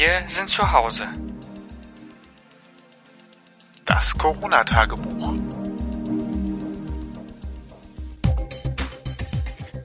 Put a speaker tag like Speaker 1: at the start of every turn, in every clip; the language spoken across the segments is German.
Speaker 1: Wir sind zu Hause.
Speaker 2: Das Corona-Tagebuch.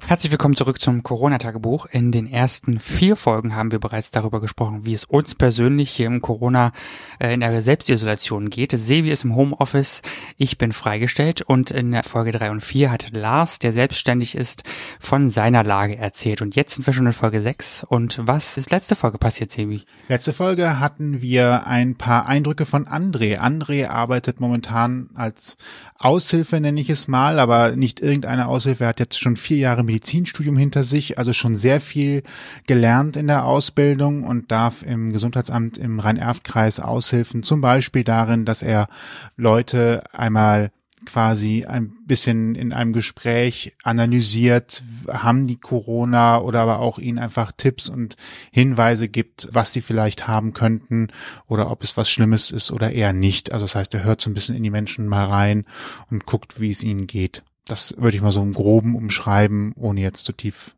Speaker 1: Herzlich willkommen zurück zum Corona-Tagebuch. In den ersten vier Folgen haben wir bereits darüber gesprochen, wie es uns persönlich hier im Corona äh, in der Selbstisolation geht. Sevi ist im Homeoffice, ich bin freigestellt und in der Folge drei und vier hat Lars, der selbstständig ist, von seiner Lage erzählt. Und jetzt sind wir schon in Folge sechs. Und was ist letzte Folge passiert, Sevi?
Speaker 2: Letzte Folge hatten wir ein paar Eindrücke von André. André arbeitet momentan als Aushilfe, nenne ich es mal, aber nicht irgendeine Aushilfe. Er hat jetzt schon vier Jahre Medizinstudium hinter sich, also schon sehr viel gelernt in der Ausbildung und darf im Gesundheitsamt im Rhein-Erft-Kreis aushilfen, zum Beispiel darin, dass er Leute einmal quasi ein bisschen in einem Gespräch analysiert, haben die Corona oder aber auch ihnen einfach Tipps und Hinweise gibt, was sie vielleicht haben könnten oder ob es was Schlimmes ist oder eher nicht. Also das heißt, er hört so ein bisschen in die Menschen mal rein und guckt, wie es ihnen geht. Das würde ich mal so im Groben umschreiben, ohne jetzt zu tief,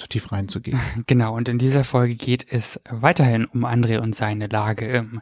Speaker 2: zu tief reinzugehen.
Speaker 1: Genau, und in dieser Folge geht es weiterhin um André und seine Lage im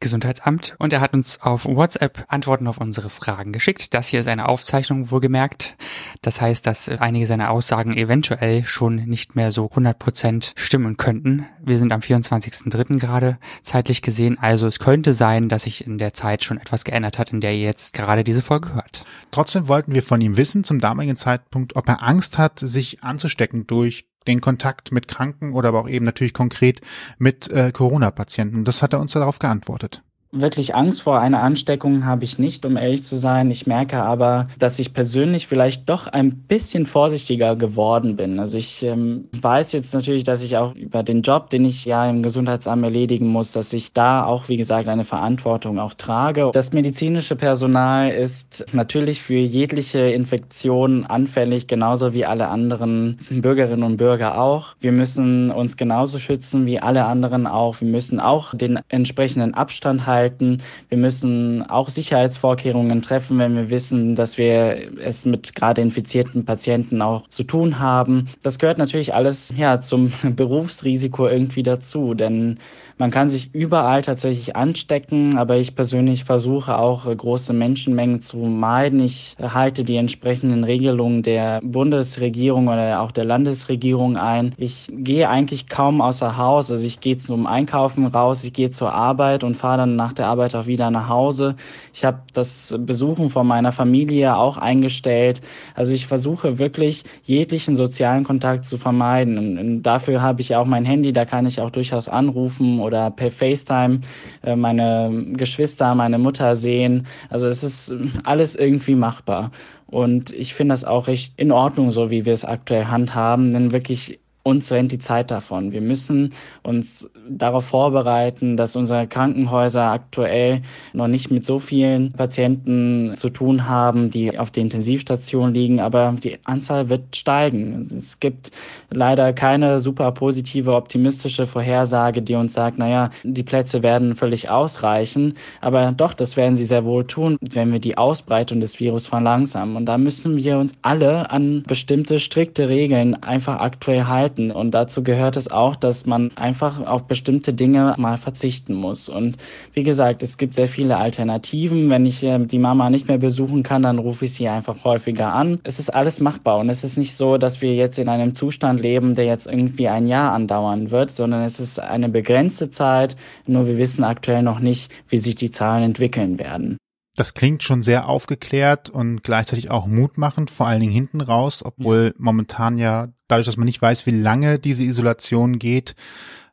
Speaker 1: Gesundheitsamt. Und er hat uns auf WhatsApp Antworten auf unsere Fragen geschickt. Das hier ist eine Aufzeichnung, wohlgemerkt. Das heißt, dass einige seiner Aussagen eventuell schon nicht mehr so 100 Prozent stimmen könnten. Wir sind am 24.03. gerade zeitlich gesehen. Also es könnte sein, dass sich in der Zeit schon etwas geändert hat, in der ihr jetzt gerade diese Folge hört.
Speaker 2: Trotzdem wollten wir von ihm wissen, zum damaligen Zeitpunkt, ob er Angst hat, sich anzustecken durch den Kontakt mit Kranken oder aber auch eben natürlich konkret mit äh, Corona-Patienten. Das hat er uns darauf geantwortet.
Speaker 3: Wirklich Angst vor einer Ansteckung habe ich nicht, um ehrlich zu sein. Ich merke aber, dass ich persönlich vielleicht doch ein bisschen vorsichtiger geworden bin. Also ich ähm, weiß jetzt natürlich, dass ich auch über den Job, den ich ja im Gesundheitsamt erledigen muss, dass ich da auch, wie gesagt, eine Verantwortung auch trage. Das medizinische Personal ist natürlich für jegliche Infektion anfällig, genauso wie alle anderen Bürgerinnen und Bürger auch. Wir müssen uns genauso schützen wie alle anderen auch. Wir müssen auch den entsprechenden Abstand halten halten. Wir müssen auch Sicherheitsvorkehrungen treffen, wenn wir wissen, dass wir es mit gerade infizierten Patienten auch zu tun haben. Das gehört natürlich alles ja zum Berufsrisiko irgendwie dazu, denn man kann sich überall tatsächlich anstecken, aber ich persönlich versuche auch große Menschenmengen zu meiden. Ich halte die entsprechenden Regelungen der Bundesregierung oder auch der Landesregierung ein. Ich gehe eigentlich kaum außer Haus, also ich gehe zum Einkaufen raus, ich gehe zur Arbeit und fahre dann nach nach der Arbeit auch wieder nach Hause. Ich habe das Besuchen von meiner Familie auch eingestellt. Also ich versuche wirklich jeglichen sozialen Kontakt zu vermeiden. Und dafür habe ich auch mein Handy, da kann ich auch durchaus anrufen oder per FaceTime äh, meine Geschwister, meine Mutter sehen. Also es ist alles irgendwie machbar. Und ich finde das auch echt in Ordnung, so wie wir es aktuell handhaben, denn wirklich uns rennt die Zeit davon. Wir müssen uns darauf vorbereiten, dass unsere Krankenhäuser aktuell noch nicht mit so vielen Patienten zu tun haben, die auf der Intensivstation liegen, aber die Anzahl wird steigen. Es gibt leider keine super positive, optimistische Vorhersage, die uns sagt, naja, die Plätze werden völlig ausreichen, aber doch, das werden sie sehr wohl tun, wenn wir die Ausbreitung des Virus verlangsamen. Und da müssen wir uns alle an bestimmte strikte Regeln einfach aktuell halten halten. Und dazu gehört es auch, dass man einfach auf bestimmte Dinge mal verzichten muss. Und wie gesagt, es gibt sehr viele Alternativen. Wenn ich äh, die Mama nicht mehr besuchen kann, dann rufe ich sie einfach häufiger an. Es ist alles machbar und es ist nicht so, dass wir jetzt in einem Zustand leben, der jetzt irgendwie ein Jahr andauern wird, sondern es ist eine begrenzte Zeit. Nur wir wissen aktuell noch nicht, wie sich die Zahlen entwickeln werden.
Speaker 2: Das klingt schon sehr aufgeklärt und gleichzeitig auch mutmachend, vor allen Dingen hinten raus, obwohl momentan ja dadurch, dass man nicht weiß, wie lange diese Isolation geht,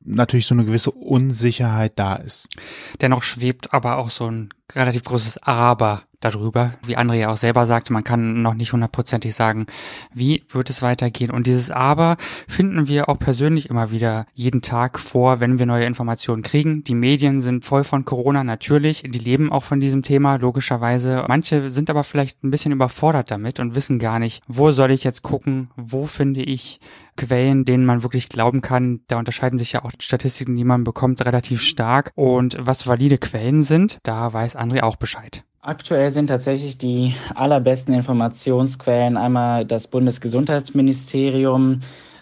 Speaker 2: natürlich so eine gewisse Unsicherheit da ist.
Speaker 1: Dennoch schwebt aber auch so ein relativ großes Aber darüber. Wie André ja auch selber sagte, man kann noch nicht hundertprozentig sagen, wie wird es weitergehen. Und dieses Aber finden wir auch persönlich immer wieder jeden Tag vor, wenn wir neue Informationen kriegen. Die Medien sind voll von Corona, natürlich. Die leben auch von diesem Thema, logischerweise. Manche sind aber vielleicht ein bisschen überfordert damit und wissen gar nicht, wo soll ich jetzt gucken, wo finde ich Quellen, denen man wirklich glauben kann. Da unterscheiden sich ja auch Statistiken, die man bekommt, relativ stark. Und was valide Quellen sind, da weiß André auch Bescheid.
Speaker 3: Aktuell sind tatsächlich die allerbesten Informationsquellen einmal das Bundesgesundheitsministerium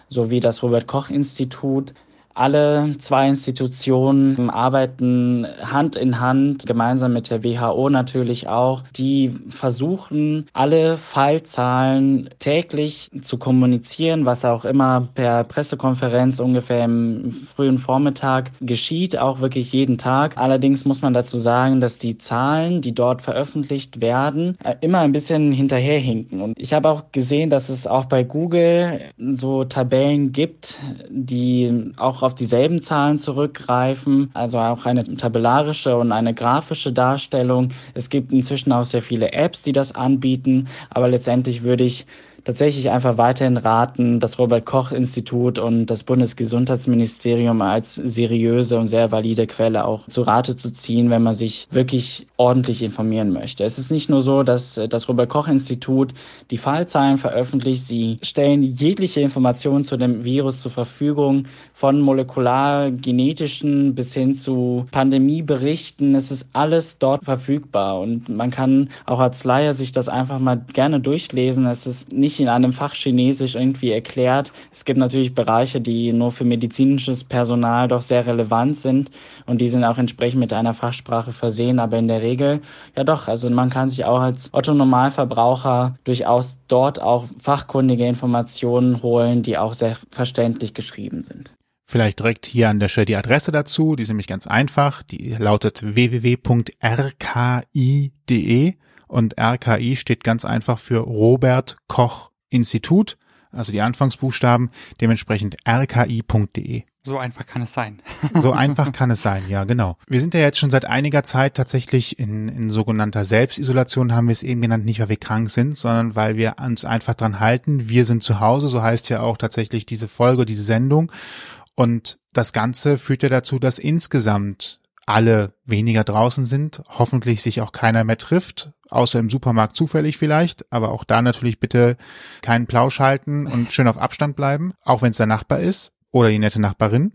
Speaker 3: sowie das Robert Koch Institut Alle zwei Institutionen arbeiten Hand in Hand, gemeinsam mit der WHO natürlich auch. Die versuchen, alle Fallzahlen täglich zu kommunizieren, was auch immer per Pressekonferenz ungefähr im frühen Vormittag geschieht, auch wirklich jeden Tag. Allerdings muss man dazu sagen, dass die Zahlen, die dort veröffentlicht werden, äh, immer ein bisschen hinterherhinken. Und ich habe auch gesehen, dass es auch bei Google so Tabellen gibt, die auch auf dieselben Zahlen zurückgreifen, also auch eine tabellarische und eine grafische Darstellung. Es gibt inzwischen auch sehr viele Apps, die das anbieten, aber letztendlich würde ich tatsächlich einfach weiterhin raten, das Robert Koch Institut und das Bundesgesundheitsministerium als seriöse und sehr valide Quelle auch zu Rate zu ziehen, wenn man sich wirklich ordentlich informieren möchte. Es ist nicht nur so, dass das Robert Koch Institut die Fallzahlen veröffentlicht, sie stellen jegliche Informationen zu dem Virus zur Verfügung, von molekulargenetischen bis hin zu Pandemieberichten. Es ist alles dort verfügbar und man kann auch als Laie sich das einfach mal gerne durchlesen. Es ist nicht nicht in einem Fach Chinesisch irgendwie erklärt. Es gibt natürlich Bereiche, die nur für medizinisches Personal doch sehr relevant sind und die sind auch entsprechend mit einer Fachsprache versehen, aber in der Regel ja doch, also man kann sich auch als Otto Normalverbraucher durchaus dort auch fachkundige Informationen holen, die auch sehr verständlich geschrieben sind.
Speaker 2: Vielleicht direkt hier an der Stelle die Adresse dazu, die ist nämlich ganz einfach, die lautet www.rki.de und RKI steht ganz einfach für Robert Koch Institut, also die Anfangsbuchstaben, dementsprechend rki.de.
Speaker 1: So einfach kann es sein.
Speaker 2: so einfach kann es sein, ja, genau. Wir sind ja jetzt schon seit einiger Zeit tatsächlich in, in sogenannter Selbstisolation, haben wir es eben genannt, nicht weil wir krank sind, sondern weil wir uns einfach dran halten. Wir sind zu Hause, so heißt ja auch tatsächlich diese Folge, diese Sendung. Und das Ganze führt ja dazu, dass insgesamt alle weniger draußen sind, hoffentlich sich auch keiner mehr trifft, außer im Supermarkt zufällig vielleicht, aber auch da natürlich bitte keinen Plausch halten und schön auf Abstand bleiben, auch wenn es der Nachbar ist oder die nette Nachbarin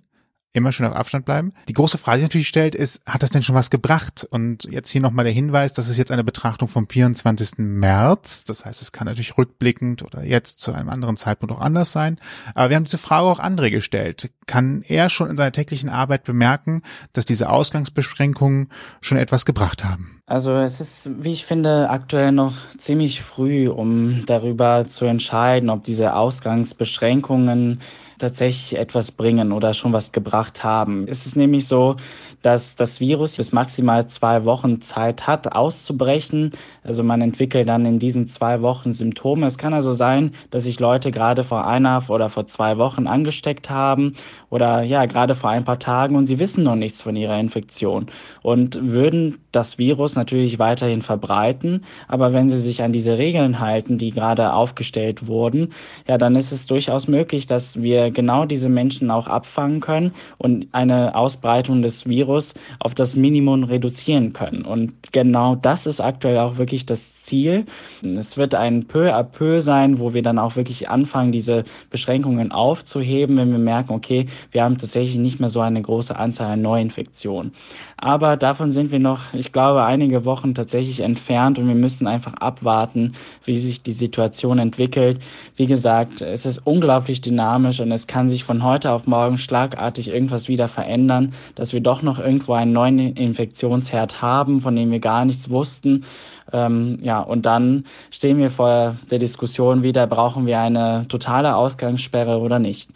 Speaker 2: immer schön auf Abstand bleiben. Die große Frage, die natürlich stellt, ist, hat das denn schon was gebracht? Und jetzt hier nochmal der Hinweis, das ist jetzt eine Betrachtung vom 24. März. Das heißt, es kann natürlich rückblickend oder jetzt zu einem anderen Zeitpunkt auch anders sein. Aber wir haben diese Frage auch andere gestellt. Kann er schon in seiner täglichen Arbeit bemerken, dass diese Ausgangsbeschränkungen schon etwas gebracht haben?
Speaker 3: Also es ist, wie ich finde, aktuell noch ziemlich früh, um darüber zu entscheiden, ob diese Ausgangsbeschränkungen tatsächlich etwas bringen oder schon was gebracht haben. Es ist nämlich so, dass das Virus bis maximal zwei Wochen Zeit hat, auszubrechen. Also man entwickelt dann in diesen zwei Wochen Symptome. Es kann also sein, dass sich Leute gerade vor einer oder vor zwei Wochen angesteckt haben oder ja, gerade vor ein paar Tagen und sie wissen noch nichts von ihrer Infektion und würden das Virus natürlich weiterhin verbreiten. Aber wenn sie sich an diese Regeln halten, die gerade aufgestellt wurden, ja, dann ist es durchaus möglich, dass wir genau diese Menschen auch abfangen können und eine Ausbreitung des Virus auf das Minimum reduzieren können. Und genau das ist aktuell auch wirklich das Ziel. Es wird ein peu à peu sein, wo wir dann auch wirklich anfangen, diese Beschränkungen aufzuheben, wenn wir merken, okay, wir haben tatsächlich nicht mehr so eine große Anzahl an Neuinfektionen. Aber davon sind wir noch, ich glaube, einige Wochen tatsächlich entfernt und wir müssen einfach abwarten, wie sich die Situation entwickelt. Wie gesagt, es ist unglaublich dynamisch und es kann sich von heute auf morgen schlagartig irgendwas wieder verändern, dass wir doch noch irgendwo einen neuen Infektionsherd haben, von dem wir gar nichts wussten. Ähm, ja, und dann stehen wir vor der Diskussion wieder, brauchen wir eine totale Ausgangssperre oder nicht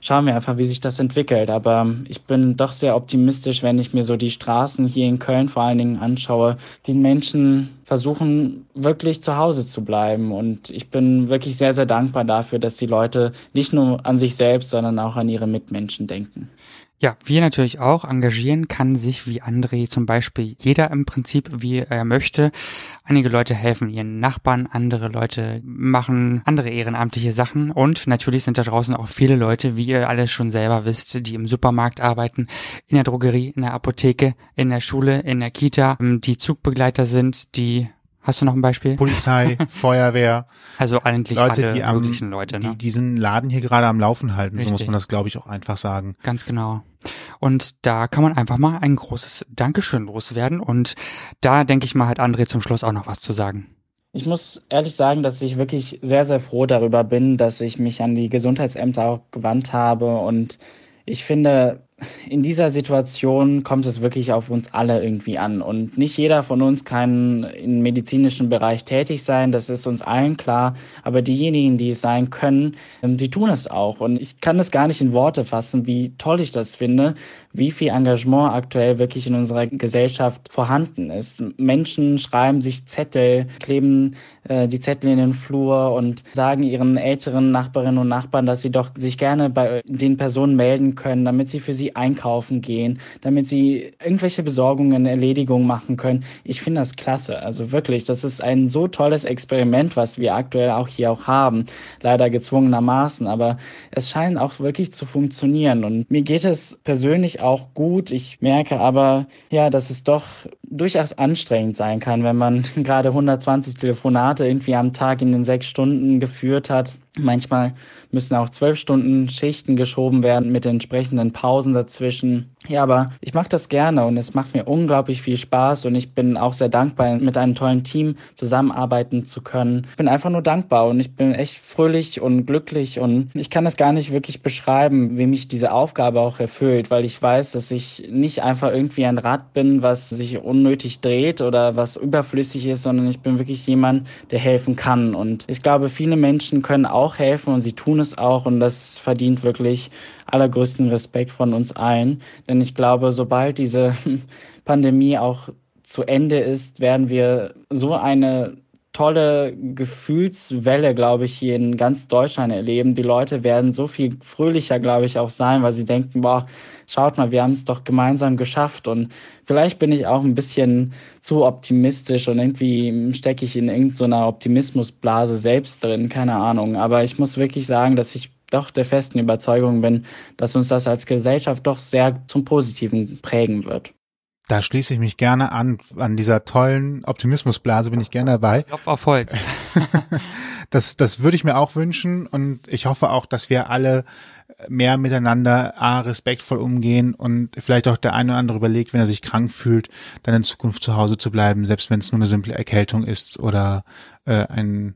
Speaker 3: schauen wir einfach, wie sich das entwickelt. Aber ich bin doch sehr optimistisch, wenn ich mir so die Straßen hier in Köln vor allen Dingen anschaue. Die Menschen versuchen wirklich zu Hause zu bleiben. Und ich bin wirklich sehr, sehr dankbar dafür, dass die Leute nicht nur an sich selbst, sondern auch an ihre Mitmenschen denken.
Speaker 1: Ja, wir natürlich auch. Engagieren kann sich wie André zum Beispiel jeder im Prinzip, wie er möchte. Einige Leute helfen ihren Nachbarn, andere Leute machen andere ehrenamtliche Sachen und natürlich sind da draußen auch viele Leute, wie ihr alle schon selber wisst, die im Supermarkt arbeiten, in der Drogerie, in der Apotheke, in der Schule, in der Kita, die Zugbegleiter sind, die Hast du noch ein Beispiel?
Speaker 2: Polizei, Feuerwehr.
Speaker 1: Also eigentlich Leute, alle die am, möglichen Leute,
Speaker 2: ne? Die diesen Laden hier gerade am Laufen halten, Richtig. so muss man das, glaube ich, auch einfach sagen.
Speaker 1: Ganz genau. Und da kann man einfach mal ein großes Dankeschön loswerden. Und da denke ich mal, hat André zum Schluss auch noch was zu sagen.
Speaker 3: Ich muss ehrlich sagen, dass ich wirklich sehr, sehr froh darüber bin, dass ich mich an die Gesundheitsämter auch gewandt habe und Ich finde, in dieser Situation kommt es wirklich auf uns alle irgendwie an. Und nicht jeder von uns kann im medizinischen Bereich tätig sein, das ist uns allen klar. Aber diejenigen, die es sein können, ähm, die tun es auch. Und ich kann das gar nicht in Worte fassen, wie toll ich das finde, wie viel Engagement aktuell wirklich in unserer Gesellschaft vorhanden ist. Menschen schreiben sich Zettel, kleben äh, die Zettel in den Flur und sagen ihren älteren Nachbarinnen und Nachbarn, dass sie doch sich gerne bei den Personen melden können, damit sie für sie einkaufen gehen, damit sie irgendwelche Besorgungen, Erledigungen machen können. Ich finde das klasse. Also wirklich, das ist ein so tolles Experiment, was wir aktuell auch hier auch haben. Leider gezwungenermaßen, aber es scheint auch wirklich zu funktionieren. Und mir geht es persönlich auch gut. Ich merke aber, ja, dass es doch durchaus anstrengend sein kann, wenn man gerade 120 Telefonate irgendwie am Tag in den sechs Stunden geführt hat. Manchmal müssen auch zwölf Stunden Schichten geschoben werden mit entsprechenden Pausen dazwischen. Ja, aber ich mache das gerne und es macht mir unglaublich viel Spaß und ich bin auch sehr dankbar, mit einem tollen Team zusammenarbeiten zu können. Ich bin einfach nur dankbar und ich bin echt fröhlich und glücklich und ich kann es gar nicht wirklich beschreiben, wie mich diese Aufgabe auch erfüllt, weil ich weiß, dass ich nicht einfach irgendwie ein Rad bin, was sich unnötig dreht oder was überflüssig ist, sondern ich bin wirklich jemand, der helfen kann. Und ich glaube, viele Menschen können auch helfen und sie tun es auch und das verdient wirklich allergrößten Respekt von uns allen. Denn ich glaube, sobald diese Pandemie auch zu Ende ist, werden wir so eine tolle Gefühlswelle, glaube ich, hier in ganz Deutschland erleben. Die Leute werden so viel fröhlicher, glaube ich, auch sein, weil sie denken, boah, schaut mal, wir haben es doch gemeinsam geschafft. Und vielleicht bin ich auch ein bisschen zu optimistisch und irgendwie stecke ich in irgendeiner Optimismusblase selbst drin, keine Ahnung. Aber ich muss wirklich sagen, dass ich doch der festen Überzeugung bin, dass uns das als Gesellschaft doch sehr zum Positiven prägen wird.
Speaker 2: Da schließe ich mich gerne an. An dieser tollen Optimismusblase bin ich gerne dabei.
Speaker 1: Klopf auf Holz.
Speaker 2: das, das würde ich mir auch wünschen und ich hoffe auch, dass wir alle mehr miteinander A, respektvoll umgehen und vielleicht auch der eine oder andere überlegt, wenn er sich krank fühlt, dann in Zukunft zu Hause zu bleiben, selbst wenn es nur eine simple Erkältung ist oder äh, ein,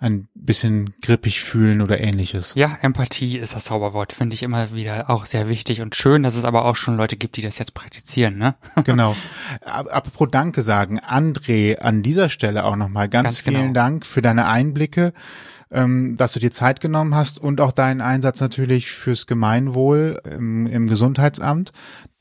Speaker 2: ein bisschen grippig fühlen oder ähnliches.
Speaker 1: Ja, Empathie ist das Zauberwort, finde ich immer wieder auch sehr wichtig und schön, dass es aber auch schon Leute gibt, die das jetzt praktizieren, ne?
Speaker 2: genau. Apropos Danke sagen, André, an dieser Stelle auch nochmal ganz, ganz vielen genau. Dank für deine Einblicke ähm, dass du dir Zeit genommen hast und auch deinen Einsatz natürlich fürs Gemeinwohl im, im Gesundheitsamt.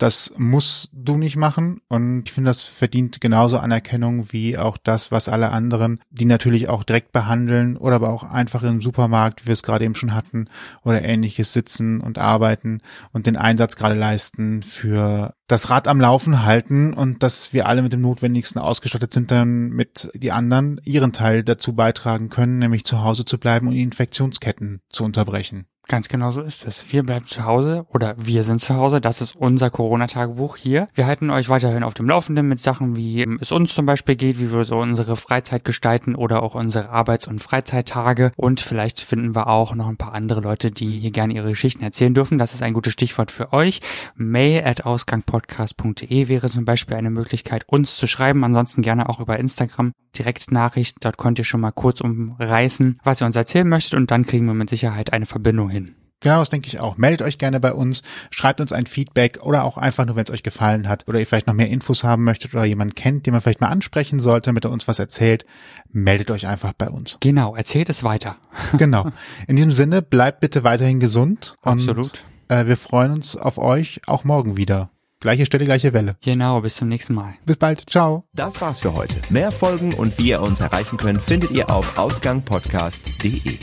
Speaker 2: Das musst du nicht machen und ich finde, das verdient genauso Anerkennung wie auch das, was alle anderen, die natürlich auch direkt behandeln oder aber auch einfach im Supermarkt, wie wir es gerade eben schon hatten, oder ähnliches sitzen und arbeiten und den Einsatz gerade leisten für das Rad am Laufen halten und dass wir alle mit dem Notwendigsten ausgestattet sind, dann mit die anderen ihren Teil dazu beitragen können, nämlich zu Hause zu bleiben und Infektionsketten zu unterbrechen.
Speaker 1: Ganz genau so ist es. Wir bleiben zu Hause oder wir sind zu Hause. Das ist unser Corona-Tagebuch hier. Wir halten euch weiterhin auf dem Laufenden mit Sachen, wie es uns zum Beispiel geht, wie wir so unsere Freizeit gestalten oder auch unsere Arbeits- und Freizeittage. Und vielleicht finden wir auch noch ein paar andere Leute, die hier gerne ihre Geschichten erzählen dürfen. Das ist ein gutes Stichwort für euch. Mail at ausgangpodcast.de wäre zum Beispiel eine Möglichkeit, uns zu schreiben. Ansonsten gerne auch über Instagram direkt Nachricht. Dort könnt ihr schon mal kurz umreißen, was ihr uns erzählen möchtet und dann kriegen wir mit Sicherheit eine Verbindung hin.
Speaker 2: Genau, das denke ich auch. Meldet euch gerne bei uns, schreibt uns ein Feedback oder auch einfach nur, wenn es euch gefallen hat oder ihr vielleicht noch mehr Infos haben möchtet oder jemanden kennt, den man vielleicht mal ansprechen sollte, damit er uns was erzählt, meldet euch einfach bei uns.
Speaker 1: Genau, erzählt es weiter.
Speaker 2: genau. In diesem Sinne, bleibt bitte weiterhin gesund.
Speaker 1: Absolut.
Speaker 2: Und, äh, wir freuen uns auf euch auch morgen wieder. Gleiche Stelle, gleiche Welle.
Speaker 1: Genau, bis zum nächsten Mal.
Speaker 2: Bis bald. Ciao.
Speaker 4: Das war's für heute. Mehr Folgen und wie ihr uns erreichen könnt, findet ihr auf ausgangpodcast.de.